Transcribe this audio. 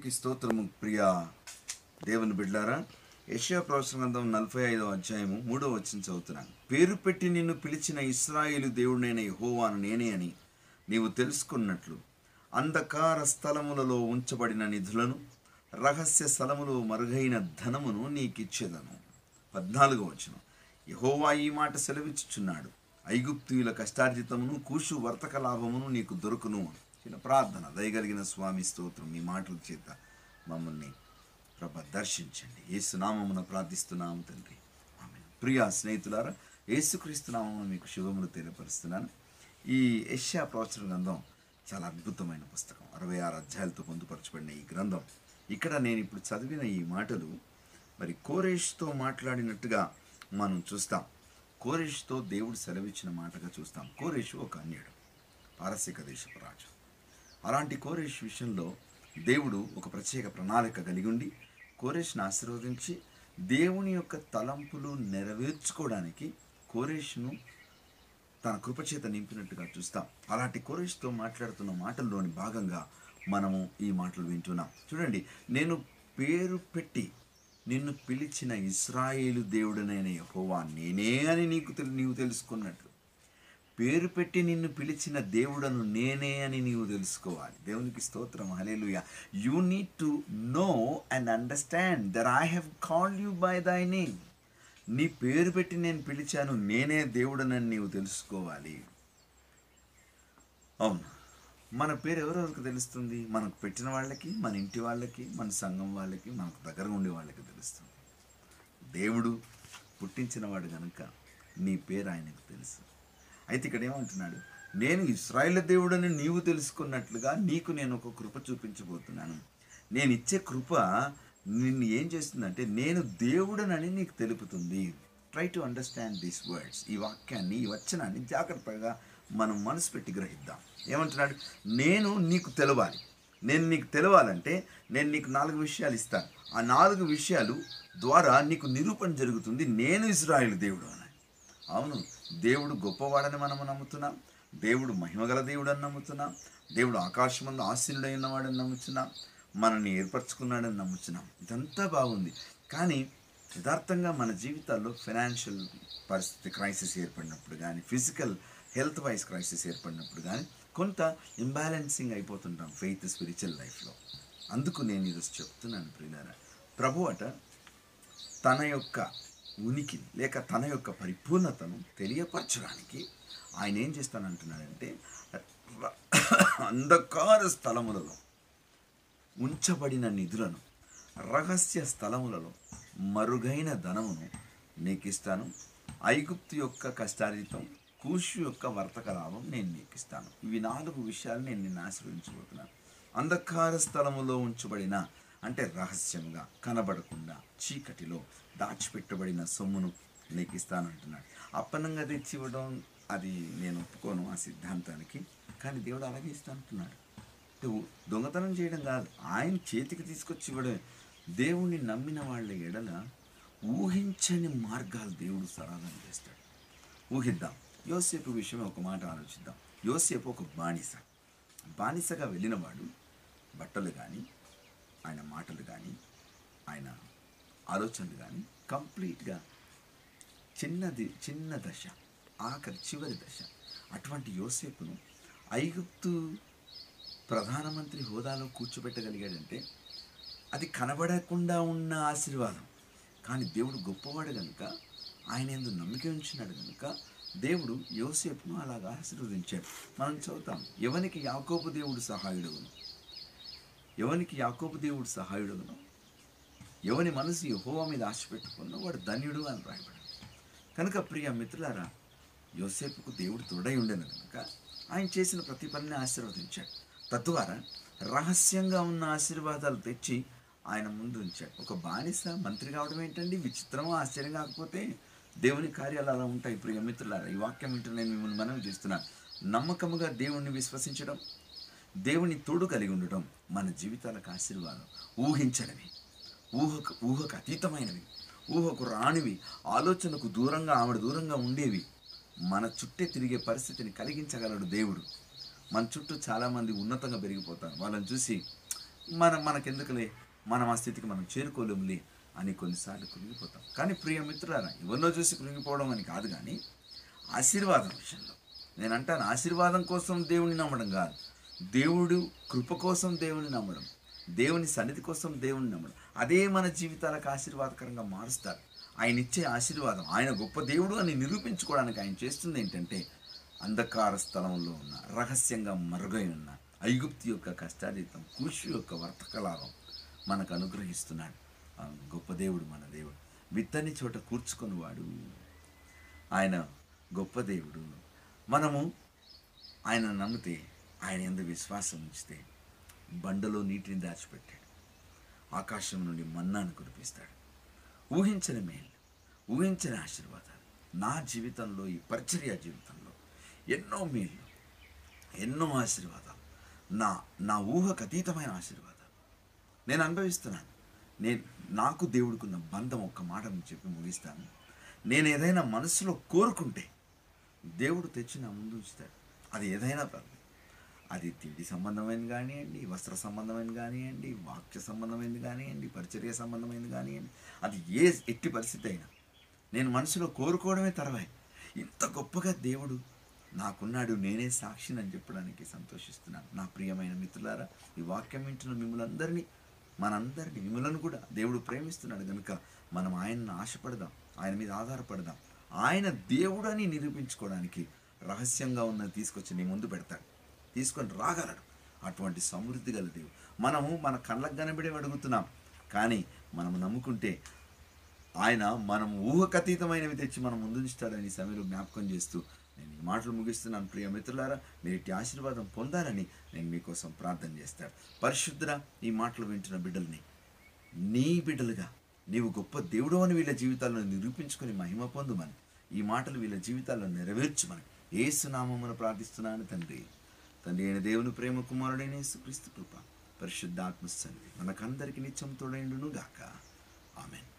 దేవునికి స్తోత్రము ప్రియ దేవుని బిడ్డారా యశా ప్రవచన గ్రంథం నలభై ఐదో అధ్యాయము మూడో వచ్చిన చదువుతున్నాను పేరు పెట్టి నిన్ను పిలిచిన ఇస్రాయేలు దేవుడైన యహోవాను నేనే అని నీవు తెలుసుకున్నట్లు అంధకార స్థలములలో ఉంచబడిన నిధులను రహస్య స్థలములో మరుగైన ధనమును నీకిచ్చేదను. పద్నాలుగో వచ్చిన యహోవా ఈ మాట సెలవిచ్చుచున్నాడు. ఐగుప్తుయుల కష్టార్జితమును కూషు వర్తక లాభమును నీకు దొరుకును చిన్న ప్రార్థన. దయగలిగిన స్వామి స్తోత్రం మీ మాటల చేత మమ్మల్ని ప్రభ దర్శించండి. ఏసునామమున ప్రార్థిస్తున్నాము తండ్రి. ఆమె ప్రియ స్నేహితులారా ఏసుక్రీస్తునామమున మీకు శుభములు తెలియపరుస్తున్నాను. ఈ ఏషియా ప్రవచన గ్రంథం చాలా అద్భుతమైన పుస్తకం. అరవై ఆరు అధ్యాయాలతో పొందుపరచబడిన ఈ గ్రంథం. ఇక్కడ నేను ఇప్పుడు చదివిన ఈ మాటలు మరి కోరేష్తో మాట్లాడినట్టుగా మనం చూస్తాం. కోరేష్తో దేవుడు సెలవిచ్చిన మాటగా చూస్తాం. కోరేషు ఒక అన్యుడు. పారసిక దేశపు రాజు. అలాంటి కోరేష్ విషయంలో దేవుడు ఒక ప్రత్యేక ప్రణాళిక కలిగి ఉండి కోరేష్ను ఆశీర్వదించి దేవుని యొక్క తలంపులు నెరవేర్చుకోవడానికి కోరేష్ను తన కృపచేత నింపినట్టుగా చూస్తాం. అలాంటి కోరేష్తో మాట్లాడుతున్న మాటల్లోని భాగంగా మనము ఈ మాటలు వింటున్నాం. చూడండి నేను పేరు పెట్టి నిన్ను పిలిచిన ఇస్రాయేలు దేవుడనైన యహోవా నేనే అని నీకు తెలు నీవు తెలుసుకున్నట్లు పేరు పెట్టి నిన్ను పిలిచిన దేవుడను నేనే అని నీవు తెలుసుకోవాలి. దేవునికి స్తోత్రం. Hallelujah you need to know and understand that I have call you by thy name నీ పేరు పెట్టి నేను పిలిచాను నేనే దేవుడనని నీవు తెలుసుకోవాలి. అవును. మన పేరు ఎవరెవరికి తెలుస్తుంది? మనకు పెట్టిన వాళ్ళకి మన ఇంటి వాళ్ళకి మన సంఘం వాళ్ళకి మనకు దగ్గర ఉండే వాళ్ళకి తెలుస్తుంది. దేవుడు పుట్టించినవాడు కనుక నీ పేరు ఆయనకు తెలుసు. అయితే ఇక్కడ ఏమంటున్నాడు నేను ఇస్రాయేల్ దేవుడని నీవు తెలుసుకున్నట్లుగా నీకు నేను ఒక కృప చూపించబోతున్నాను. నేను ఇచ్చే కృప నిన్ను ఏం చేస్తుందంటే నేను దేవుడనని నీకు తెలుపుతుంది. Try to understand these words ఈ వాక్యాన్ని ఈ వచనాన్ని జాగ్రత్తగా మనం మనసు పెట్టి గ్రహిద్దాం. ఏమంటున్నాడు నేను నీకు తెలవాలి. నేను నీకు తెలవాలంటే నేను నీకు నాలుగు విషయాలు ఇస్తాను. ఆ నాలుగు విషయాలు ద్వారా నీకు నిరూపణ జరుగుతుంది. నేను ఇజ్రాయేల్ దేవుడు అని. అవును దేవుడు గొప్పవాడని మనము నమ్ముతున్నాం దేవుడు మహిమగల దేవుడు అని నమ్ముతున్నాం దేవుడు ఆకాశమందు ఆశీనుడైన వాడని నమ్ముతున్నాం మనల్ని ఏర్పరచుకున్నాడని నమ్ముతున్నాం. ఇదంతా బాగుంది. కానీ యథార్థంగా మన జీవితాల్లో ఫైనాన్షియల్ పరిస్థితి క్రైసిస్ ఏర్పడినప్పుడు కానీ ఫిజికల్ హెల్త్ వైజ్ క్రైసిస్ ఏర్పడినప్పుడు కానీ కొంత ఇంబ్యాలెన్సింగ్ అయిపోతుంటాం ఫెయిత్ స్పిరిచువల్ లైఫ్లో. అందుకు నేను ఈరోజు చెప్తున్నాను ప్రియులారా ప్రభు అట తన యొక్క ఉనికిని లేక తన యొక్క పరిపూర్ణతను తెలియపరచడానికి ఆయన ఏం చేస్తానంటున్నాడంటే ర- అంధకార స్థలములలో ఉంచబడిన నిధులను రహస్య స్థలములలో మరుగైన ధనమును నీకు ఇస్తాను ఐగుప్తు యొక్క కష్టారీతం కూషు యొక్క వర్తక లాభం నేను నీకు ఇస్తాను ఇవి నాలుగు విషయాలు నేను నిన్ను ఆశ్రయించబోతున్నాను అంధకార స్థలములో ఉంచబడిన అంటే రహస్యంగా కనబడకుండా చీకటిలో దాచిపెట్టబడిన సొమ్మును నీకు ఇస్తానంటున్నాడు అప్పనంగా తెచ్చి ఇవ్వడం అది నేను ఒప్పుకోను ఆ సిద్ధాంతానికి కానీ దేవుడు అలాగే ఇస్తానంటున్నాడు. నువ్వు దొంగతనం చేయడం కాదు ఆయన చేతికి తీసుకొచ్చి ఇవ్వడమే దేవుణ్ణి నమ్మిన వాళ్ళ ఎడల ఊహించని మార్గాలు దేవుడు సరాధన చేస్తాడు. ఊహిద్దాం యోసేపు విషయమే ఒక మాట ఆలోచిద్దాం. యోసేపు ఒక బానిస. బానిసగా వెళ్ళినవాడు బట్టలు కానీ ఆయన మాటలు కానీ ఆయన ఆలోచనలు కానీ కంప్లీట్గా చిన్నది చిన్న దశ ఆఖరి చివరి దశ. అటువంటి యోసేపును ఐగుప్తు ప్రధానమంత్రి హోదాలో కూర్చోబెట్టగలిగాడంటే అది కనబడకుండా ఉన్న ఆశీర్వాదం. కానీ దేవుడు గొప్పవాడు కనుక ఆయన ఎందు నమ్మిక ఉంచినాడు కనుక దేవుడు యోసేపును అలాగా ఆశీర్వదించాడు. మనం చదువుతాం ఎవనికి యాకోబు దేవుడు సహాయుడు ఎవనికి యాకోబు దేవుడు సహాయుడును ఎవని మనసు యహోవా మీద ఆశ పెట్టుకున్న వాడు ధన్యుడు అని రాయబడి కనుక ప్రియ మిత్రులారా యోసేపుకు దేవుడు తోడై ఉండను కనుక ఆయన చేసిన ప్రతి పనిని ఆశీర్వదించాడు. తద్వారా రహస్యంగా ఉన్న ఆశీర్వాదాలు తెచ్చి ఆయన ముందు ఉంచాడు. ఒక బానిస మంత్రి కావడం ఏంటండి? విచిత్రమో ఆశ్చర్యం కాకపోతే దేవుని కార్యాలు అలా ఉంటాయి. ప్రియ మిత్రులారా ఈ వాక్యం వింటూ నేను మిమ్మల్ని మనం చేస్తున్నాను నమ్మకముగా దేవుణ్ణి విశ్వసించడం దేవుని తోడు కలిగి ఉండటం మన జీవితాలకు ఆశీర్వాదం. ఊహించడమే ఊహకు ఊహకు అతీతమైనవి. ఊహకు రానివి. ఆలోచనకు దూరంగా ఆవిడ దూరంగా ఉండేవి. మన చుట్టే తిరిగే పరిస్థితిని కలిగించగలడు దేవుడు. మన చుట్టూ చాలామంది ఉన్నతంగా పెరిగిపోతారు. వాళ్ళని చూసి మనం మనకెందుకులే? మనం ఆ స్థితికి మనం చేరుకోలేములే? అని కొన్నిసార్లు కృంగిపోతాం. కానీ ప్రియ మిత్రులారా ఎవరినో చూసి కృంగిపోవడం అని కాదు కానీ ఆశీర్వాదం విషయంలో. నేను అంటాను ఆశీర్వాదం కోసం దేవుని నమ్మడం కాదు. దేవుడు కృప కోసం దేవుని నమ్మడం దేవుని సన్నిధి కోసం దేవుని నమ్మడం. అదే మన జీవితాలకు ఆశీర్వాదకరంగా మారుస్తారు. ఆయన ఇచ్చే ఆశీర్వాదం ఆయన గొప్ప దేవుడు అని నిరూపించుకోవడానికి ఆయన చేస్తుంది ఏంటంటే అంధకార స్థలంలో ఉన్న రహస్యంగా మరుగై ఉన్న ఐగుప్తి యొక్క కష్టాతీతం కూషు యొక్క వర్తకలాభం మనకు అనుగ్రహిస్తున్నాడు. గొప్ప దేవుడు మన దేవుడు. విత్తని చోట కూర్చుకునివాడు ఆయన గొప్ప దేవుడు. మనము ఆయన నమ్మితే ఆయన ఎందు విశ్వాసం ఉంచితే బండలో నీటిని దాచిపెట్టాడు. ఆకాశం నుండి మన్నాను కురిపిస్తాడు. ఊహించని మేలు ఊహించని ఆశీర్వాదాలు నా జీవితంలో ఈ పరిచర్య జీవితంలో ఎన్నో మేలు ఎన్నో ఆశీర్వాదాలు నా నా ఊహకు అతీతమైన ఆశీర్వాదాలు. నేను అనుభవిస్తున్నాను. నేను నాకు దేవుడికున్న బంధం ఒక్క మాట చెప్పి ముగిస్తాను. నేను ఏదైనా మనసులో కోరుకుంటే దేవుడు తెచ్చి నా ముందు ఉంచుతాడు. అది ఏదైనా పర్లేదు అది తిండి సంబంధమైనది కానివ్వండి వస్త్ర సంబంధమైనది కానివ్వండి వాక్య సంబంధమైనది కానివ్వండి పరిచర్య సంబంధమైనది కానివ్వండి అది ఏ ఎట్టి పరిస్థితి అయినా. నేను మనసులో కోరుకోవడమే తర్వాయి. ఇంత గొప్పగా దేవుడు నాకున్నాడు నేనే సాక్షిని అని చెప్పడానికి సంతోషిస్తున్నాను. నా ప్రియమైన మిత్రులారా ఈ వాక్యం వింటున్న మిమ్మల్ని అందరినీ మనందరినీ మిమ్మలను కూడా దేవుడు ప్రేమిస్తున్నాడు. కనుక మనం ఆయనను ఆశపడదాం ఆయన మీద ఆధారపడదాం. ఆయన దేవుడని నిరూపించుకోవడానికి రహస్యంగా ఉన్నది తీసుకొచ్చి నీ ముందు పెడతాడు. తీసుకొని రాగలడు. అటువంటి సమృద్ధి గల దేవుడు. మనము మన కళ్ళకు కనబడే అడుగుతున్నాం. కానీ మనం నమ్ముకుంటే ఆయన మనం ఊహకతీతమైనవి తెచ్చి మనం ముందుంచుతాడని సమయంలో జ్ఞాపకం చేస్తూ నేను ఈ మాటలు ముగిస్తున్నాను. ప్రియ మిత్రులారా మీరు ఇట్టి ఆశీర్వాదం పొందాలని నేను మీకోసం ప్రార్థన చేస్తాను. పరిశుద్ధ ఈ మాటలు వింటున్న బిడ్డల్ని నీ బిడ్డలుగా నీవు గొప్ప దేవుడు అని వీళ్ళ జీవితాల్లో నిరూపించుకొని మహిమ పొందుమని ఈ మాటలు వీళ్ళ జీవితాల్లో నెరవేర్చుమని ఏసునామమును ప్రార్థిస్తున్నాను తండ్రి. తండ్రి అయిన దేవుని ప్రేమ కుమారుడైన యేసుక్రీస్తు కృప పరిశుద్ధాత్మ సన్నిధి మనకందరికి నిత్యం తోడైండును గాక ఆమెన్.